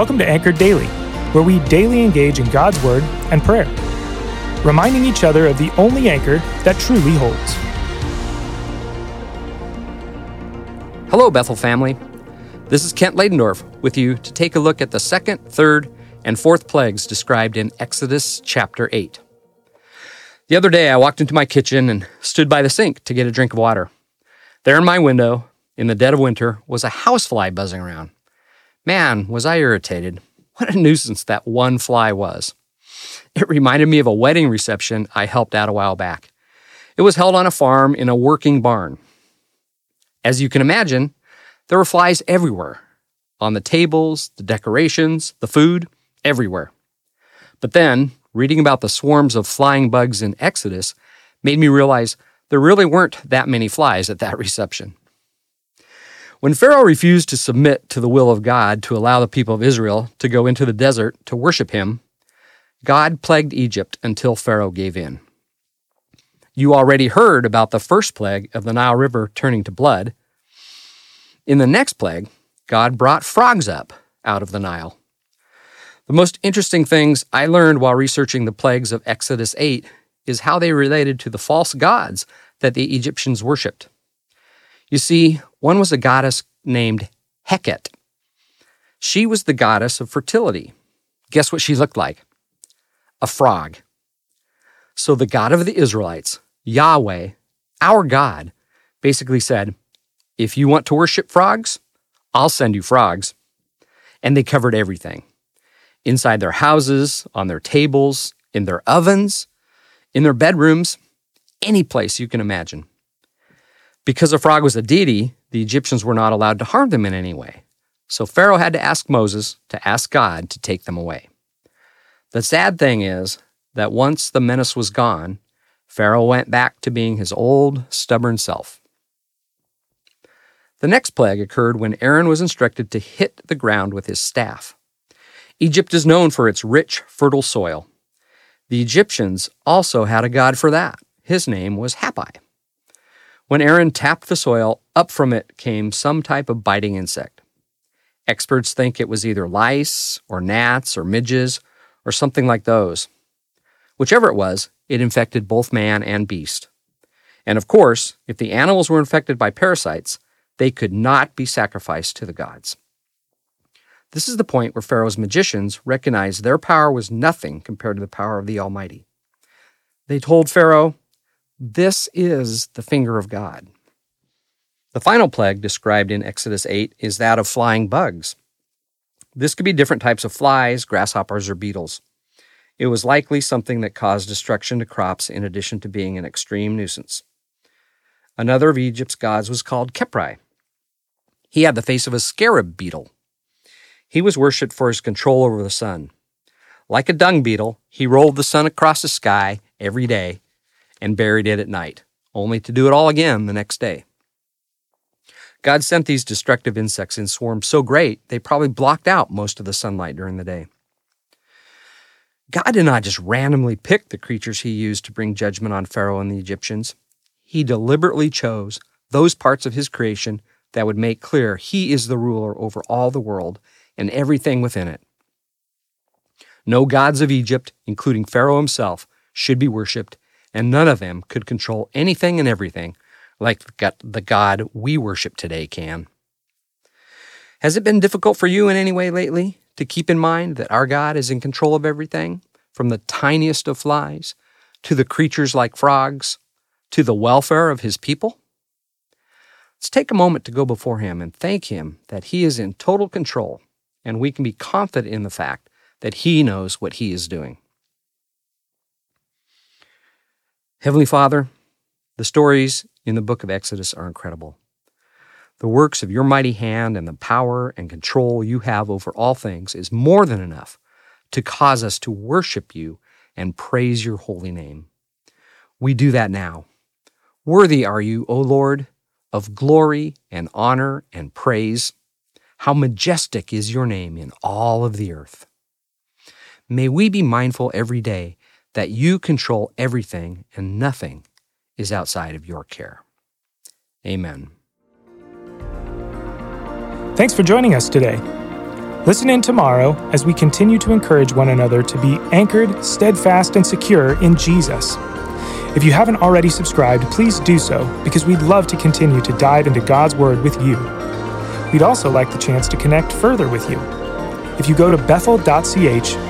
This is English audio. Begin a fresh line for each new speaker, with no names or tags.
Welcome to Anchored Daily, where we daily engage in God's Word and prayer, reminding each other of the only anchor that truly holds.
Hello, Bethel family. This is Kent Ladendorf with you to take a look at the second, third, and fourth plagues described in Exodus chapter 8. The other day, I walked into my kitchen and stood by the sink to get a drink of water. There in my window, in the dead of winter, was a housefly buzzing around. Man, was I irritated. What a nuisance that one fly was. It reminded me of a wedding reception I helped out a while back. It was held on a farm in a working barn. As you can imagine, there were flies everywhere on the tables, the decorations, the food, everywhere. But then, reading about the swarms of flying bugs in Exodus made me realize there really weren't that many flies at that reception. When Pharaoh refused to submit to the will of God to allow the people of Israel to go into the desert to worship him, God plagued Egypt until Pharaoh gave in. You already heard about the first plague of the Nile River turning to blood. In the next plague, God brought frogs up out of the Nile. The most interesting things I learned while researching the plagues of Exodus 8 is how they related to the false gods that the Egyptians worshipped. You see, one was a goddess named Heket. She was the goddess of fertility. Guess what she looked like? A frog. So the God of the Israelites, Yahweh, our God, basically said, If you want to worship frogs, I'll send you frogs. And they covered everything inside their houses, on their tables, in their ovens, in their bedrooms, any place you can imagine. Because a frog was a deity, the Egyptians were not allowed to harm them in any way. So Pharaoh had to ask Moses to ask God to take them away. The sad thing is that once the menace was gone, Pharaoh went back to being his old, stubborn self. The next plague occurred when Aaron was instructed to hit the ground with his staff. Egypt is known for its rich, fertile soil. The Egyptians also had a god for that. His name was Hapi. When Aaron tapped the soil, up from it came some type of biting insect. Experts think it was either lice or gnats or midges or something like those. Whichever it was, it infected both man and beast. And of course, if the animals were infected by parasites, they could not be sacrificed to the gods. This is the point where Pharaoh's magicians recognized their power was nothing compared to the power of the Almighty. They told Pharaoh, this is the finger of God. The final plague described in Exodus 8 is that of flying bugs. This could be different types of flies, grasshoppers, or beetles. It was likely something that caused destruction to crops in addition to being an extreme nuisance. Another of Egypt's gods was called Khepri. He had the face of a scarab beetle. He was worshipped for his control over the sun. Like a dung beetle, he rolled the sun across the sky every day and buried it at night, only to do it all again the next day. God sent these destructive insects in swarms so great they probably blocked out most of the sunlight during the day. God did not just randomly pick the creatures he used to bring judgment on Pharaoh and the Egyptians. He deliberately chose those parts of his creation that would make clear he is the ruler over all the world and everything within it. No gods of Egypt, including Pharaoh himself, should be worshipped, and none of them could control anything and everything like the God we worship today can. Has it been difficult for you in any way lately to keep in mind that our God is in control of everything, from the tiniest of flies to the creatures like frogs to the welfare of his people? Let's take a moment to go before him and thank him that he is in total control, and we can be confident in the fact that he knows what he is doing. Heavenly Father, the stories in the book of Exodus are incredible. The works of your mighty hand and the power and control you have over all things is more than enough to cause us to worship you and praise your holy name. We do that now. Worthy are you, O Lord, of glory and honor and praise. How majestic is your name in all of the earth. May we be mindful every day that you control everything and nothing is outside of your care. Amen.
Thanks for joining us today. Listen in tomorrow as we continue to encourage one another to be anchored, steadfast, and secure in Jesus. If you haven't already subscribed, please do so because we'd love to continue to dive into God's Word with you. We'd also like the chance to connect further with you. If you go to bethel.ch,